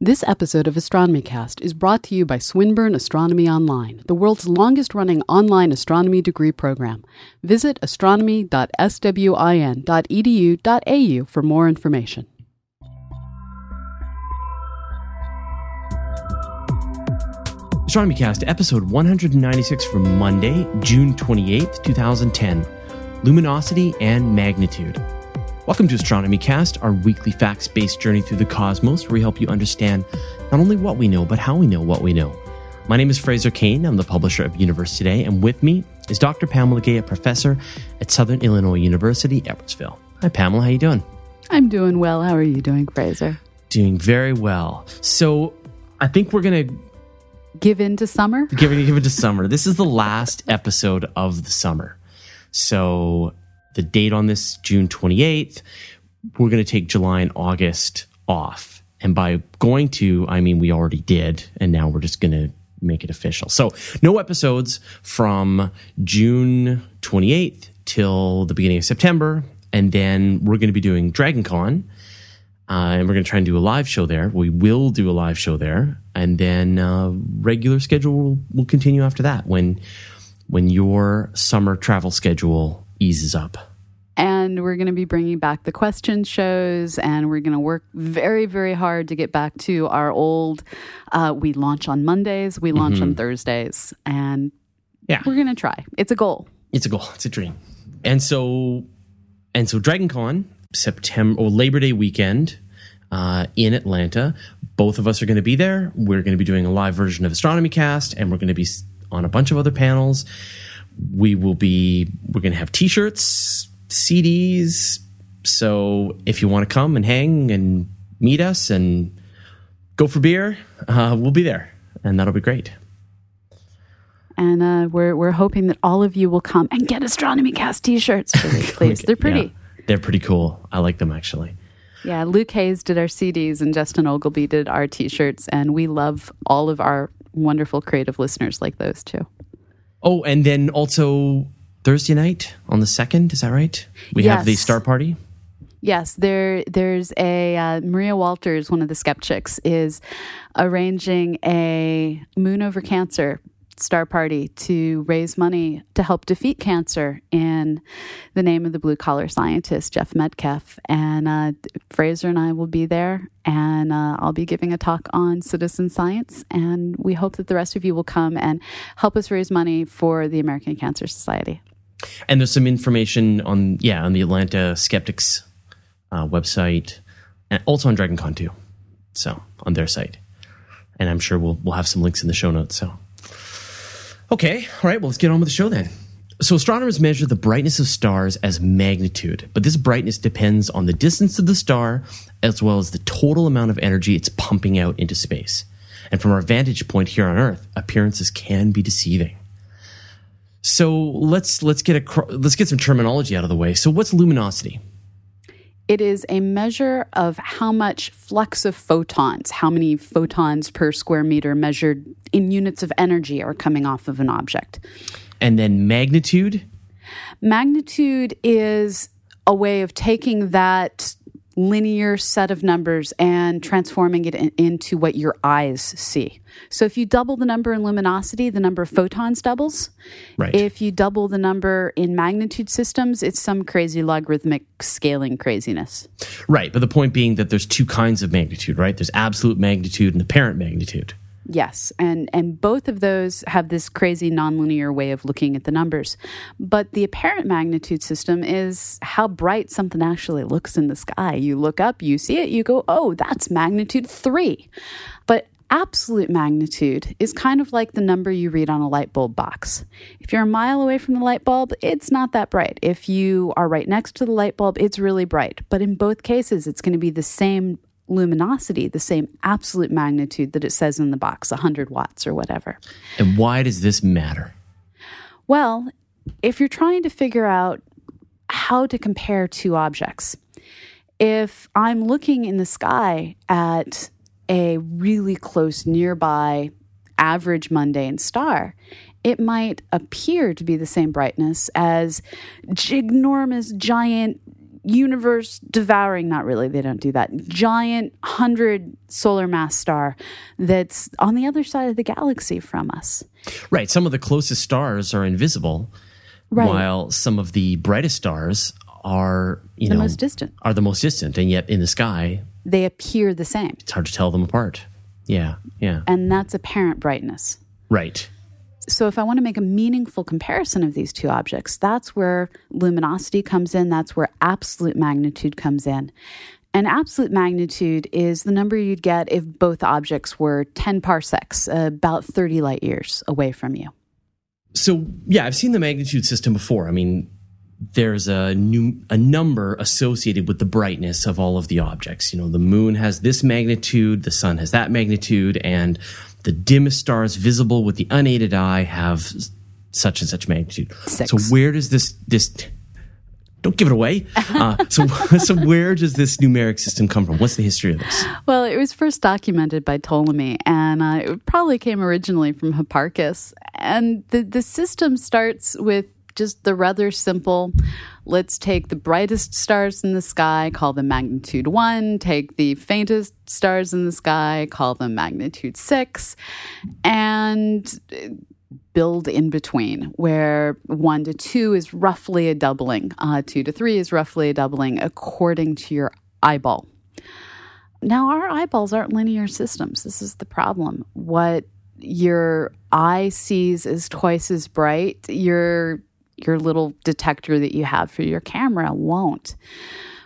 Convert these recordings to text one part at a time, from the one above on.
This episode of Astronomy Cast is brought to you by Swinburne Astronomy Online, the world's longest running online astronomy degree program. Visit astronomy.swin.edu.au for more information. Astronomy Cast, episode 196 from Monday, June 28th, 2010. Luminosity and magnitude. Welcome to Astronomy Cast, our weekly facts based journey through the cosmos, where we help you understand not only what we know, but how we know what we know. My name is Fraser Cain. I'm the publisher of Universe Today, and with me is Dr. Pamela Gay, a professor at Southern Illinois University, Edwardsville. Hi, Pamela. How you doing? I'm doing well. How are you doing, Fraser? Doing very well. So, I think we're gonna Give in to summer? give give it to summer. This is the last episode of the summer. So the date on this June 28th, we're going to take July and August off. And by going to, I mean we already did and now we're just going to make it official. So no episodes from June 28th till the beginning of September and then we're going to be doing Dragon Con. Uh, and we're going to try and do a live show there. We will do a live show there, and then uh, regular schedule will, will continue after that when when your summer travel schedule eases up. And we're going to be bringing back the question shows, and we're going to work very, very hard to get back to our old. Uh, we launch on Mondays, we launch on Thursdays, and Yeah, we're going to try. It's a goal. it's a goal, it's a dream, and so and so Dragon Con September or Labor Day weekend uh, in Atlanta. Both of us are going to be there. We're going to be doing a live version of Astronomy Cast, and we're going to be on a bunch of other panels. We will be. We're going to have T-shirts, CDs. So if you want to come and hang and meet us and go for beer, uh, we'll be there, and that'll be great. And uh, we're, we're hoping that all of you will come and get Astronomy Cast t shirts, please. They're pretty. Yeah, they're pretty cool. I like them actually. Yeah, Luke Hayes did our CDs and Justin Ogilvy did our t shirts, and we love all of our wonderful creative listeners like those too. Oh, and then also Thursday night on the second. Is that right? We have the star party. Yes, there. There's a uh, Maria Walters, one of the skeptics, is arranging a Moon Over Cancer star party to raise money to help defeat cancer in the name of the blue collar scientist Jeff Medkeff. And uh, Fraser and I will be there, and uh, I'll be giving a talk on citizen science. And we hope that the rest of you will come and help us raise money for the American Cancer Society. And there's some information on yeah on the Atlanta Skeptics uh, website, and also on DragonCon too. So on their site, and I'm sure we'll we'll have some links in the show notes. So okay, all right. Well, let's get on with the show then. So astronomers measure the brightness of stars as magnitude, but this brightness depends on the distance of the star as well as the total amount of energy it's pumping out into space. And from our vantage point here on Earth, appearances can be deceiving. So let's let's get a let's get some terminology out of the way. So what's luminosity? It is a measure of how much flux of photons, how many photons per square meter measured in units of energy are coming off of an object. And then magnitude? Magnitude is a way of taking that linear set of numbers and transforming it in- into what your eyes see. So if you double the number in luminosity, the number of photons doubles. Right. If you double the number in magnitude systems, it's some crazy logarithmic scaling craziness. right, but the point being that there's two kinds of magnitude, right? There's absolute magnitude and apparent magnitude. Yes, and and both of those have this crazy nonlinear way of looking at the numbers. But the apparent magnitude system is how bright something actually looks in the sky. You look up, you see it, you go, "Oh, that's magnitude 3." But absolute magnitude is kind of like the number you read on a light bulb box. If you're a mile away from the light bulb, it's not that bright. If you are right next to the light bulb, it's really bright. But in both cases, it's going to be the same luminosity, the same absolute magnitude that it says in the box, 100 watts or whatever. And why does this matter? Well, if you're trying to figure out how to compare two objects, if I'm looking in the sky at a really close nearby average mundane star, it might appear to be the same brightness as ginormous, giant, universe devouring, not really, they don't do that, giant 100 solar mass star that's on the other side of the galaxy from us. Right. Some of the closest stars are invisible, right. while some of the brightest stars are, you the know, most distant. Are the most distant. And yet in the sky, they appear the same. It's hard to tell them apart. Yeah. Yeah. And that's apparent brightness. Right. So, if I want to make a meaningful comparison of these two objects, that's where luminosity comes in, that's where absolute magnitude comes in. And absolute magnitude is the number you'd get if both objects were 10 parsecs, about 30 light years away from you. So, yeah, I've seen the magnitude system before. I mean, there's a new a number associated with the brightness of all of the objects. You know, the moon has this magnitude, the sun has that magnitude, and the dimmest stars visible with the unaided eye have such and such magnitude. Six. So where does this this don't give it away. Uh, so, so where does this numeric system come from? What's the history of this? Well, it was first documented by Ptolemy, and uh, it probably came originally from Hipparchus. And the the system starts with just the rather simple let's take the brightest stars in the sky, call them magnitude one, take the faintest stars in the sky, call them magnitude six, and build in between, where one to two is roughly a doubling, uh, two to three is roughly a doubling according to your eyeball. Now, our eyeballs aren't linear systems. This is the problem. What your eye sees is twice as bright, your your little detector that you have for your camera won't.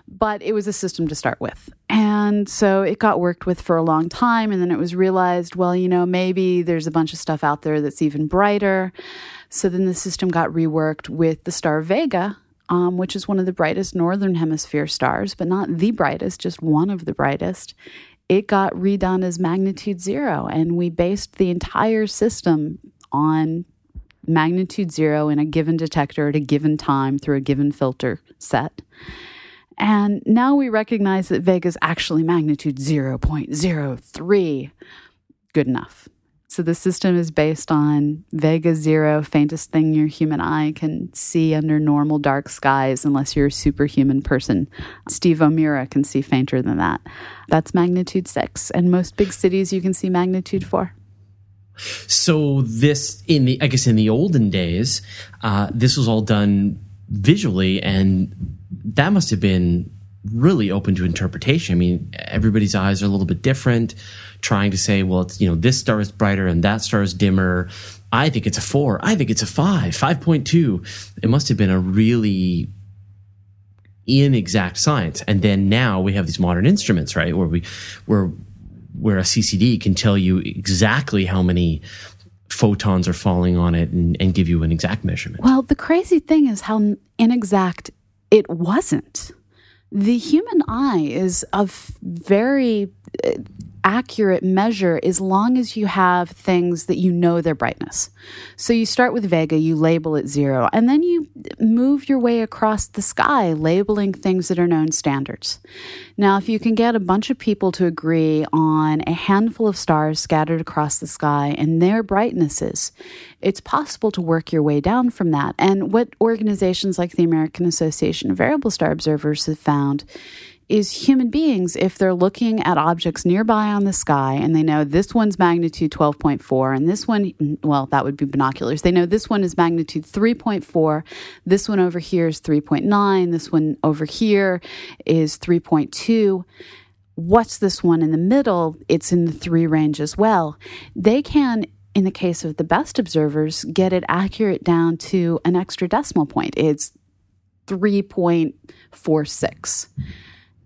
But it was a system to start with. And so it got worked with for a long time. And then it was realized, well, you know, maybe there's a bunch of stuff out there that's even brighter. So then the system got reworked with the star Vega, um, which is one of the brightest northern hemisphere stars, but not the brightest, just one of the brightest. It got redone as magnitude zero. And we based the entire system on magnitude zero in a given detector at a given time through a given filter set. And now we recognize that Vega is actually magnitude 0.03. Good enough. So the system is based on Vega zero, faintest thing your human eye can see under normal dark skies, unless you're a superhuman person. Steve O'Meara can see fainter than that. That's magnitude six. And most big cities, you can see magnitude four. So this in the I guess in the olden days, uh, this was all done visually, and that must have been really open to interpretation. I mean, everybody's eyes are a little bit different. Trying to say, well, it's you know this star is brighter and that star is dimmer. I think it's a four. I think it's a five. Five point two. It must have been a really inexact science. And then now we have these modern instruments, right? Where we where where a CCD can tell you exactly how many photons are falling on it and, and give you an exact measurement. Well, the crazy thing is how inexact it wasn't. The human eye is a very accurate measure as long as you have things that you know their brightness. So you start with Vega, you label it zero, and then you move your way across the sky, labeling things that are known standards. Now, if you can get a bunch of people to agree on a handful of stars scattered across the sky and their brightnesses, it's possible to work your way down from that. And what organizations like the American Association of Variable Star Observers have found is human beings, if they're looking at objects nearby on the sky and they know this one's magnitude 12.4 and this one, well, that would be binoculars. They know this one is magnitude 3.4, this one over here is 3.9, this one over here is 3.2 what's this one in the middle? It's in the three range as well. They can, in the case of the best observers, get it accurate down to an extra decimal point. It's 3.46.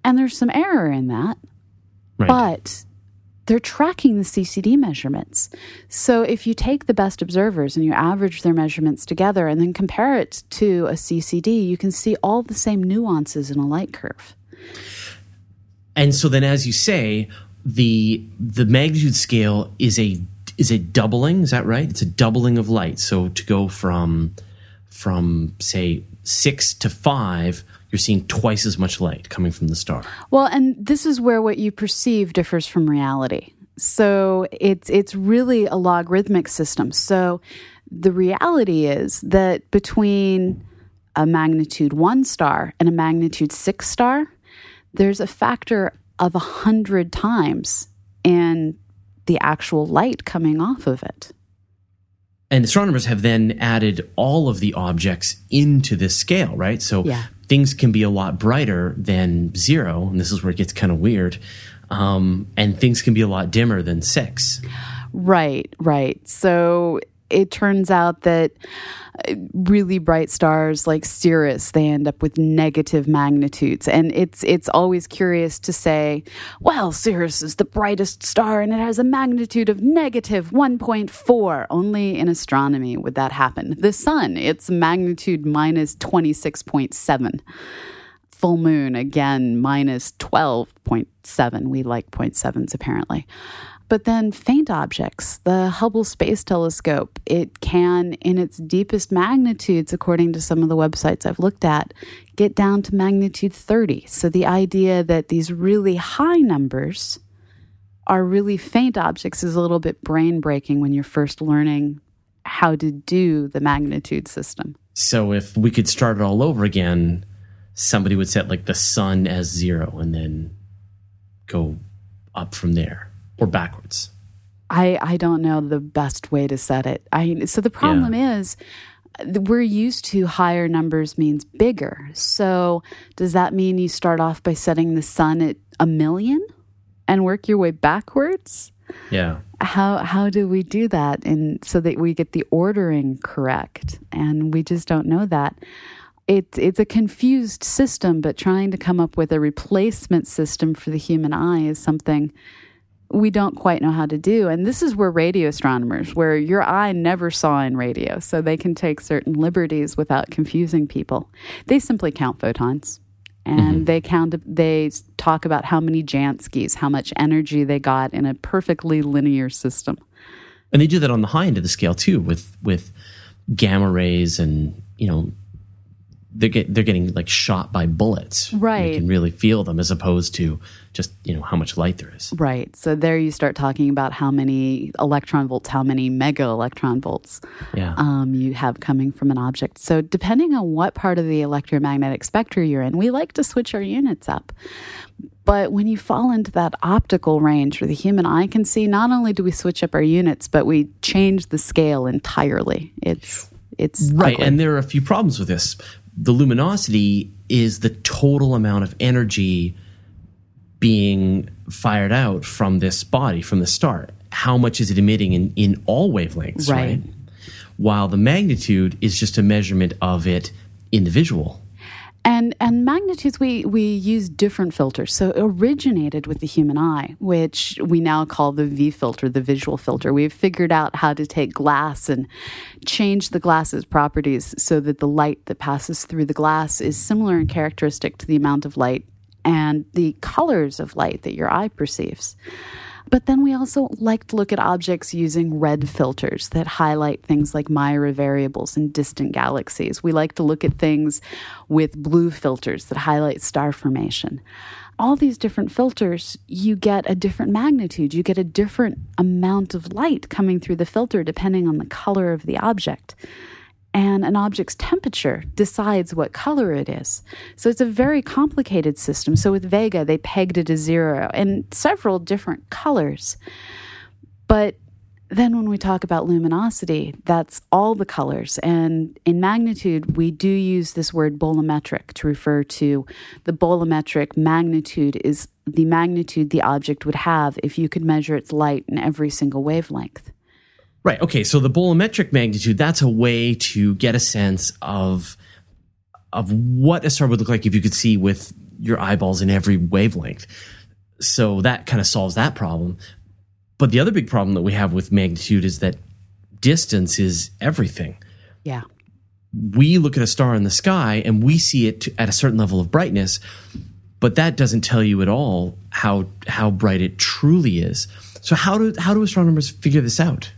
And there's some error in that. Right. But they're tracking the CCD measurements. So if you take the best observers and you average their measurements together and then compare it to a CCD, you can see all the same nuances in a light curve. And so then as you say, the the magnitude scale is a is a doubling, is that right? It's a doubling of light. So to go from from say 6 to 5 you're seeing twice as much light coming from the star. Well, and this is where what you perceive differs from reality. So it's it's really a logarithmic system. So the reality is that between a magnitude one star and a magnitude six star, there's a factor of a hundred times in the actual light coming off of it. And astronomers have then added all of the objects into this scale, right? So Yeah. Things can be a lot brighter than zero, and this is where it gets kind of weird. Um, and things can be a lot dimmer than six. Right, right. So it turns out that uh, really bright stars like Sirius they end up with negative magnitudes. And it's it's always curious to say well Sirius is the brightest star and it has a magnitude of negative 1.4 only in astronomy would that happen. The sun it's magnitude minus 26.7 full moon again minus 12.7 we like 0.7s apparently but then faint objects the hubble space telescope it can in its deepest magnitudes according to some of the websites i've looked at get down to magnitude 30 so the idea that these really high numbers are really faint objects is a little bit brain breaking when you're first learning how to do the magnitude system. So if we could start it all over again, somebody would set like the sun as zero and then go up from there or backwards. I, I don't know the best way to set it. I so the problem is we're used to higher numbers means bigger. So does that mean you start off by setting the sun at a million and work your way backwards? Yeah. How how do we do that and so that we get the ordering correct? And we just don't know that. It's it's a confused system, but trying to come up with a replacement system for the human eye is something we don't quite know how to do. And this is where radio astronomers, where your eye never saw in radio, so they can take certain liberties without confusing people. They simply count photons. And mm-hmm. they count. They talk about how many Janskys, how much energy they got in a perfectly linear system. And they do that on the high end of the scale too, with with gamma rays, and you know, they're get, they're getting like shot by bullets. Right. You can really feel them, as opposed to just you know how much light there is. Right. So there you start talking about how many electron volts, how many mega electron volts Yeah. um, you have coming from an object. So depending on what part of the electromagnetic spectrum you're in, we like to switch our units up. But when you fall into that optical range where the human eye can see, not only do we switch up our units, but we change the scale entirely. It's it's Right. ugly. And there are a few problems with this. The luminosity is the total amount of energy being fired out from this body, from the star. How much is it emitting in, in all wavelengths, Right. right? While the magnitude is just a measurement of it individual. And and magnitudes we we use different filters. So it originated with the human eye, which we now call the V filter, the visual filter. We've figured out how to take glass and change the glass's properties so that the light that passes through the glass is similar in characteristic to the amount of light and the colors of light that your eye perceives. But then we also like to look at objects using red filters that highlight things like Mira variables and distant galaxies. We like to look at things with blue filters that highlight star formation. All these different filters, you get a different magnitude. You get a different amount of light coming through the filter depending on the color of the object and an object's temperature decides what color it is. So it's a very complicated system. So with Vega, they pegged it as zero and several different colors. But then when we talk about luminosity, that's all the colors. And in magnitude, we do use this word bolometric to refer to the bolometric magnitude is the magnitude the object would have if you could measure its light in every single wavelength. Right. Okay. So the bolometric magnitude, that's a way to get a sense of of what a star would look like if you could see with your eyeballs in every wavelength. So that kind of solves that problem. But the other big problem that we have with magnitude is that distance is everything. Yeah. We look at a star in the sky and we see it at a certain level of brightness, but that doesn't tell you at all how how bright it truly is. So how do how do astronomers figure this out?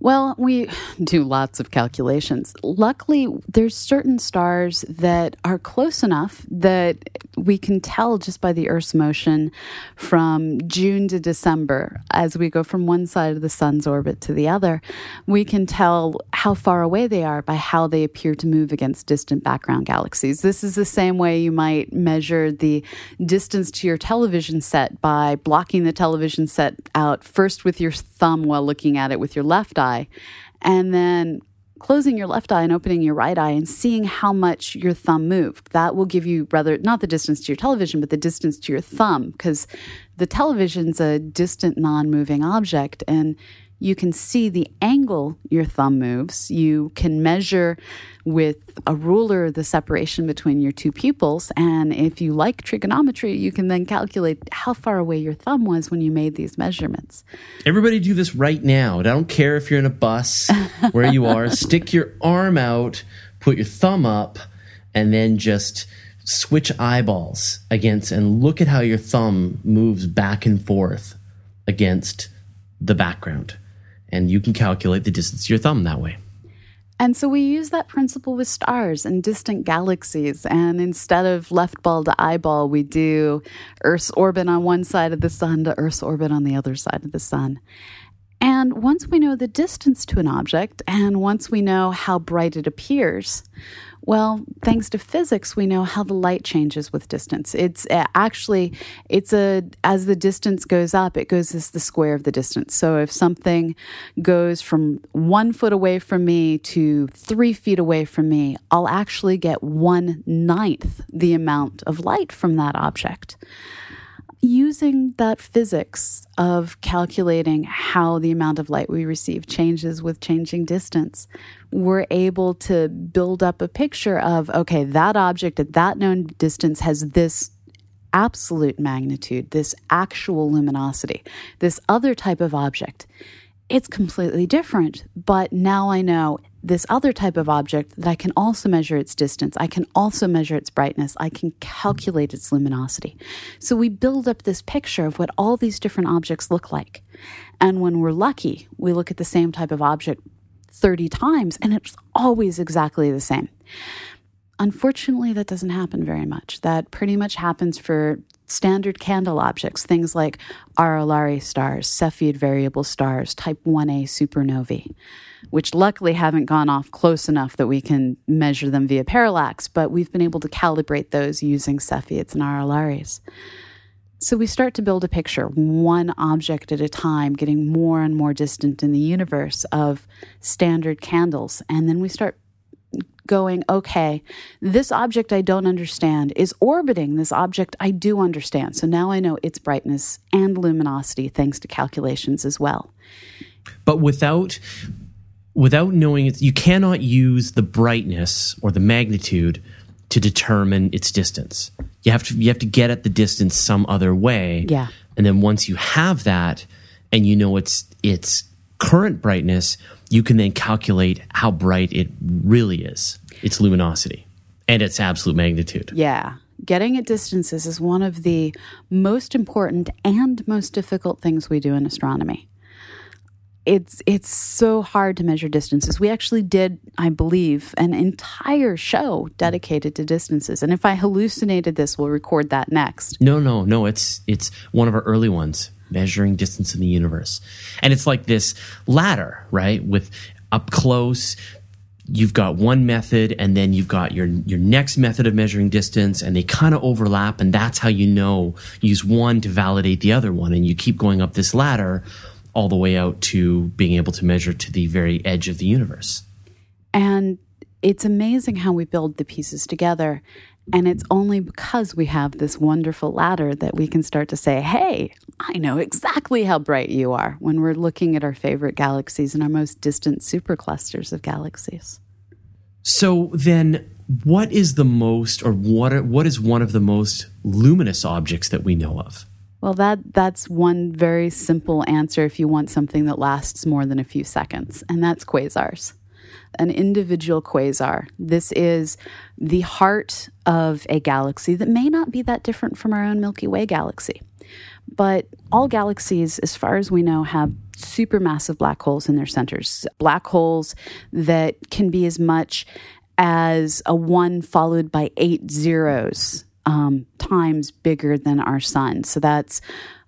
Well, we do lots of calculations. Luckily, there's certain stars that are close enough that we can tell just by the Earth's motion from June to December as we go from one side of the sun's orbit to the other. We can tell how far away they are by how they appear to move against distant background galaxies. This is the same way you might measure the distance to your television set by blocking the television set out first with your thumb while looking at it with your left eye eye and then closing your left eye and opening your right eye and seeing how much your thumb moved. That will give you rather not the distance to your television, but the distance to your thumb because the television's a distant non moving object and you can see the angle your thumb moves. You can measure with a ruler the separation between your two pupils. And if you like trigonometry, you can then calculate how far away your thumb was when you made these measurements. Everybody do this right now. I don't care if you're in a bus, where you are. Stick your arm out, put your thumb up, and then just switch eyeballs against and look at how your thumb moves back and forth against the background and you can calculate the distance to your thumb that way. And so we use that principle with stars and distant galaxies. And instead of left ball to eyeball, we do Earth's orbit on one side of the sun to Earth's orbit on the other side of the sun. And once we know the distance to an object, and once we know how bright it appears, well, thanks to physics, we know how the light changes with distance. It's uh, actually it's a as the distance goes up, it goes as the square of the distance. So if something goes from one foot away from me to three feet away from me, I'll actually get one ninth the amount of light from that object using that physics of calculating how the amount of light we receive changes with changing distance, we're able to build up a picture of okay, that object at that known distance has this absolute magnitude, this actual luminosity. This other type of object, it's completely different, but now I know this other type of object that I can also measure its distance. I can also measure its brightness. I can calculate its luminosity. So we build up this picture of what all these different objects look like. And when we're lucky, we look at the same type of object 30 times and it's always exactly the same. Unfortunately, that doesn't happen very much. That pretty much happens for standard candle objects, things like RR Lyrae stars, Cepheid variable stars, type 1a supernovae which luckily haven't gone off close enough that we can measure them via parallax, but we've been able to calibrate those using Cepheids and RR Lyraes. So we start to build a picture, one object at a time, getting more and more distant in the universe of standard candles. And then we start going, okay, this object I don't understand is orbiting this object I do understand. So now I know its brightness and luminosity thanks to calculations as well. But without without knowing it, you cannot use the brightness or the magnitude to determine its distance. You have to you have to get at the distance some other way. Yeah. And then once you have that and you know its its current brightness, you can then calculate how bright it really is, its luminosity and its absolute magnitude. Yeah. Getting at distances is one of the most important and most difficult things we do in astronomy it's it's so hard to measure distances. We actually did, I believe, an entire show dedicated to distances. And if I hallucinated this, we'll record that next. No, no, no. It's it's one of our early ones, measuring distance in the universe. And it's like this ladder, right? With up close, you've got one method and then you've got your your next method of measuring distance and they kind of overlap and that's how you know use one to validate the other one and you keep going up this ladder all the way out to being able to measure to the very edge of the universe. And it's amazing how we build the pieces together. And it's only because we have this wonderful ladder that we can start to say, hey, I know exactly how bright you are when we're looking at our favorite galaxies and our most distant superclusters of galaxies. So then, what is the most, or what, are, what is one of the most luminous objects that we know of? Well, that that's one very simple answer if you want something that lasts more than a few seconds, and that's quasars. An individual quasar. This is the heart of a galaxy that may not be that different from our own Milky Way galaxy. But all galaxies, as far as we know, have supermassive black holes in their centers. Black holes that can be as much as a one followed by eight zeros um, times bigger than our sun. So that's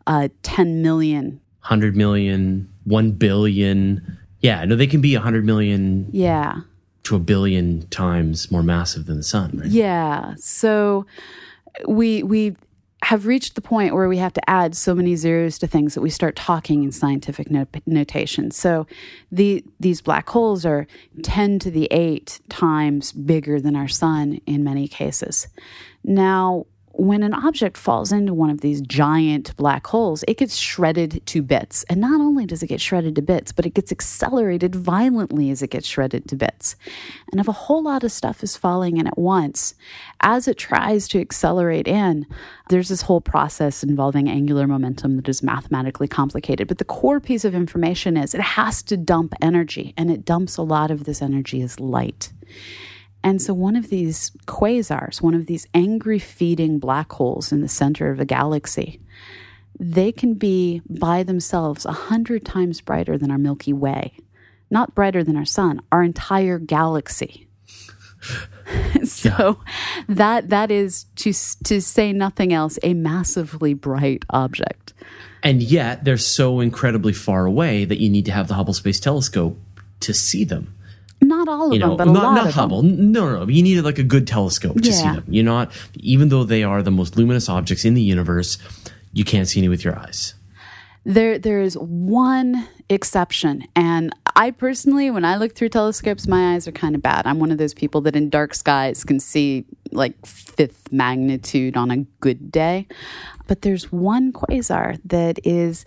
uh, 10 million. 100 million, 1 billion. Yeah, no, they can be 100 million. Yeah. To a billion times more massive than the sun, right? Yeah. So we we have reached the point where we have to add so many zeros to things that we start talking in scientific not- notation. So the these black holes are 10 to the 8 times bigger than our sun in many cases. Now, when an object falls into one of these giant black holes, it gets shredded to bits. And not only does it get shredded to bits, but it gets accelerated violently as it gets shredded to bits. And if a whole lot of stuff is falling in at once, as it tries to accelerate in, there's this whole process involving angular momentum that is mathematically complicated. But the core piece of information is it has to dump energy, and it dumps a lot of this energy as light. And so, one of these quasars, one of these angry feeding black holes in the center of a galaxy, they can be by themselves a hundred times brighter than our Milky Way. Not brighter than our sun, our entire galaxy. so yeah. that that is to to say nothing else a massively bright object. And yet they're so incredibly far away that you need to have the Hubble Space Telescope to see them. Not all of you know, them, but a not, lot not of Hubble. them. No, no, no. You needed like a good telescope to Yeah. see them. You're not, even though they are the most luminous objects in the universe, you can't see any with your eyes. There, there is one exception, and I personally, when I look through telescopes, my eyes are kind of bad. I'm one of those people that in dark skies can see like fifth magnitude on a good day. But there's one quasar that is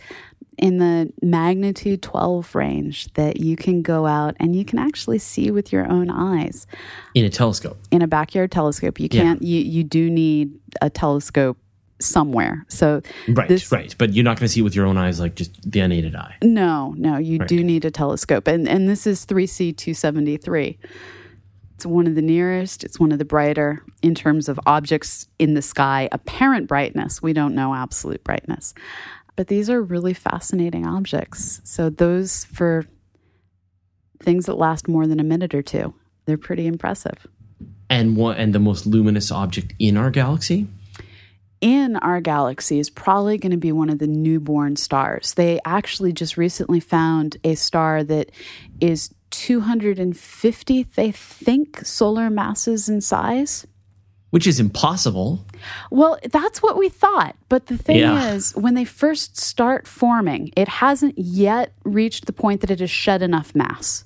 in the magnitude 12 range that you can go out and you can actually see with your own eyes In a telescope. in a backyard telescope. You can't. You you do need a telescope somewhere. So Right, this- right. But you're not going to see it with your own eyes like just the unaided eye. No, no, you Right. do need a telescope. And and this is 3C 273. It's one of the nearest, it's one of the brighter in terms of objects in the sky, apparent brightness. We don't know absolute brightness. But these are really fascinating objects. So those for things that last more than a minute or two, they're pretty impressive. And what and the most luminous object in our galaxy? in our galaxy is probably going to be one of the newborn stars. They actually just recently found a star that is 250, they think, solar masses in size. Which is impossible. Well, that's what we thought. But the thing Yeah. is, when they first start forming, it hasn't yet reached the point that it has shed enough mass.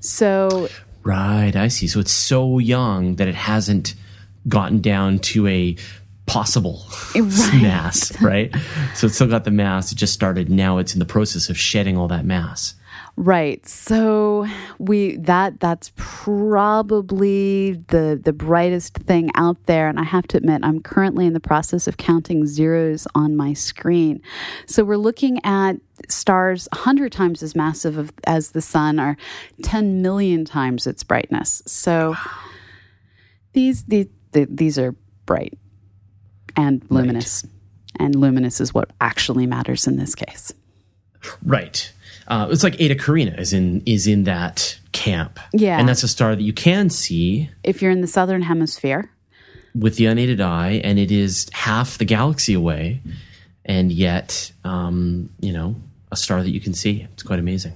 So Right, I see. So it's so young that it hasn't gotten down to a possible eh, Right. mass, right? So it's still got the mass. It just started. Now it's in the process of shedding all that mass. Right. So we that that's probably the the brightest thing out there and I have to admit I'm currently in the process of counting zeros on my screen. So we're looking at stars 100 times as massive of, as the sun or 10 million times its brightness. So these these these are bright and luminous. And luminous is what actually matters in this case. Right. Uh, it's like Eta Carinae is in is in that camp. Yeah. and that's a star that you can see If you're in the southern hemisphere, with the unaided eye, and it is half the galaxy away, and yet, um, you know, a star that you can see. It's quite amazing.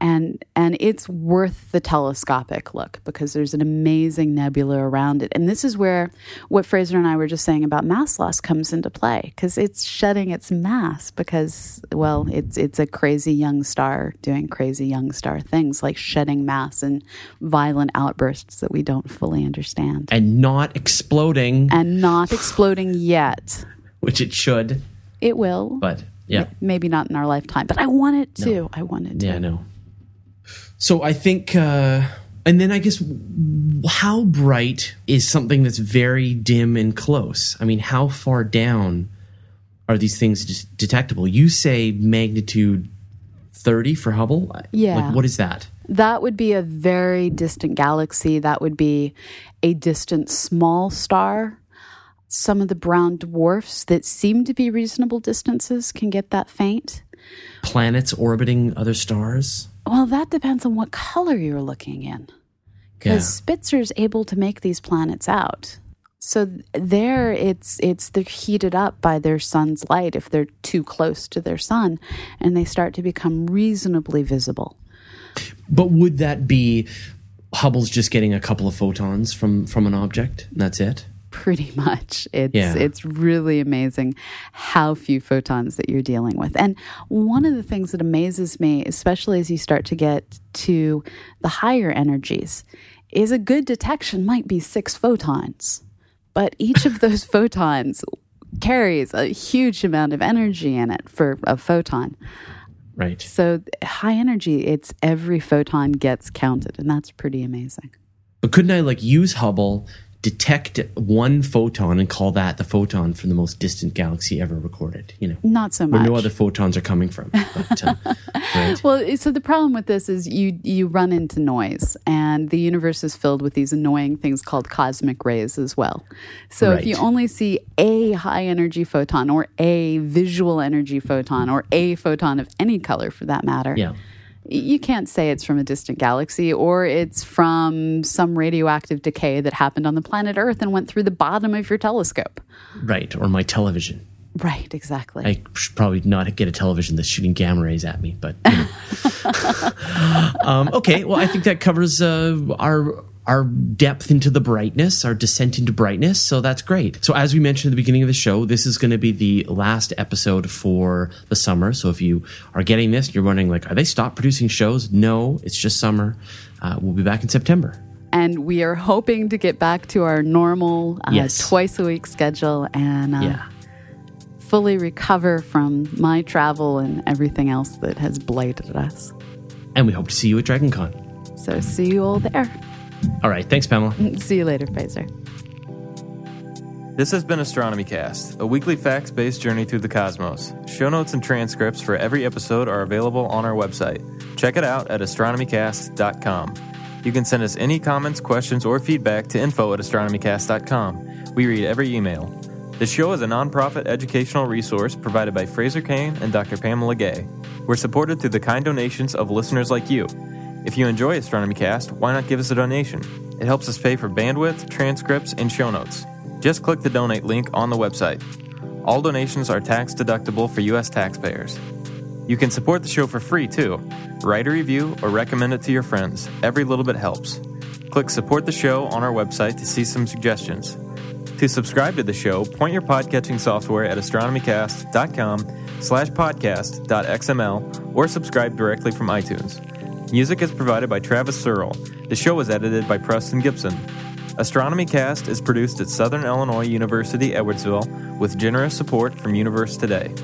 And and it's worth the telescopic look because there's an amazing nebula around it. And this is where what fraser and i were just saying about mass loss comes into play because it's shedding its mass because well it's it's a crazy young star doing crazy young star things like shedding mass and violent outbursts that we don't fully understand. And not exploding, and not exploding yet. Which it should, it will. But yeah. maybe not in our lifetime but i want it to i want it to Yeah, I know. So I think, uh, and then I guess, how bright is something that's very dim and close? I mean, how far down are these things just detectable? You say magnitude 30 for Hubble? Yeah. Like, what is that? That would be a very distant galaxy. That would be a distant small star. some of the brown dwarfs that seem to be reasonable distances can get that faint. Planets orbiting other stars? Well, that depends on what color you're looking in. Because Yeah. Spitzer's able to make these planets out. So there it's it's they're heated up by their sun's light if they're too close to their sun and they start to become reasonably visible. But would that be Hubble's just getting a couple of photons from from an object? And that's it? Pretty much. It's Yeah. it's really amazing how few photons that you're dealing with. And one of the things that amazes me, especially as you start to get to the higher energies, is a good detection might be 6 photons. But each of those photons carries a huge amount of energy in it for a photon. Right. So high energy, it's every photon gets counted and that's pretty amazing. But couldn't I like use Hubble, detect one photon, and call that the photon from the most distant galaxy ever recorded? You know, Not so much. where no other photons are coming from. But, uh, right. Well, so the problem with this is you you run into noise, and the universe is filled with these annoying things called cosmic rays as well. So if you only see a high energy photon, or a visual energy photon, or a photon of any color for that matter, Yeah. You can't say it's from a distant galaxy or it's from some radioactive decay that happened on the planet Earth and went through the bottom of your telescope. Right. Or my television. Right, exactly. I should probably not get a television that's shooting gamma rays at me, but you know. um, okay. Well, I think that covers uh, our our depth into the brightness, our descent into brightness. So that's great. So as we mentioned at the beginning of the show, this is going to be the last episode for the summer. So if you are getting this, you're wondering like, are they stopped producing shows? No, it's just summer. Uh, we'll be back in September. and we are hoping to get back to our normal uh, Yes. twice a week schedule and uh, Yeah. fully recover from my travel and everything else that has blighted us. And we hope to see you at DragonCon. So see you all there. All right. Thanks, Pamela. See you later, Fraser. This has been Astronomy Cast, a weekly facts based journey through the cosmos. Show notes and transcripts for every episode are available on our website. Check it out at astronomycast.com. You can send us any comments, questions, or feedback to info at astronomycast.com. We read every email. The show is a nonprofit educational resource provided by Fraser Cain and Dr. Pamela Gay. We're supported through the kind donations of listeners like you. If you enjoy Astronomy Cast, why not give us a donation? It helps us pay for bandwidth, transcripts, and show notes. Just click the donate link on the website. All donations are tax deductible for U.S. taxpayers. You can support the show for free too. Write a review or recommend it to your friends. Every little bit helps. Click support the show on our website to see some suggestions. To subscribe to the show, point your podcatching software at astronomycast.com slash podcast.xml or subscribe directly from iTunes. Music is provided by Travis Searle. The show is edited by Preston Gibson. Astronomy Cast is produced at Southern Illinois University, Edwardsville, with generous support from Universe Today.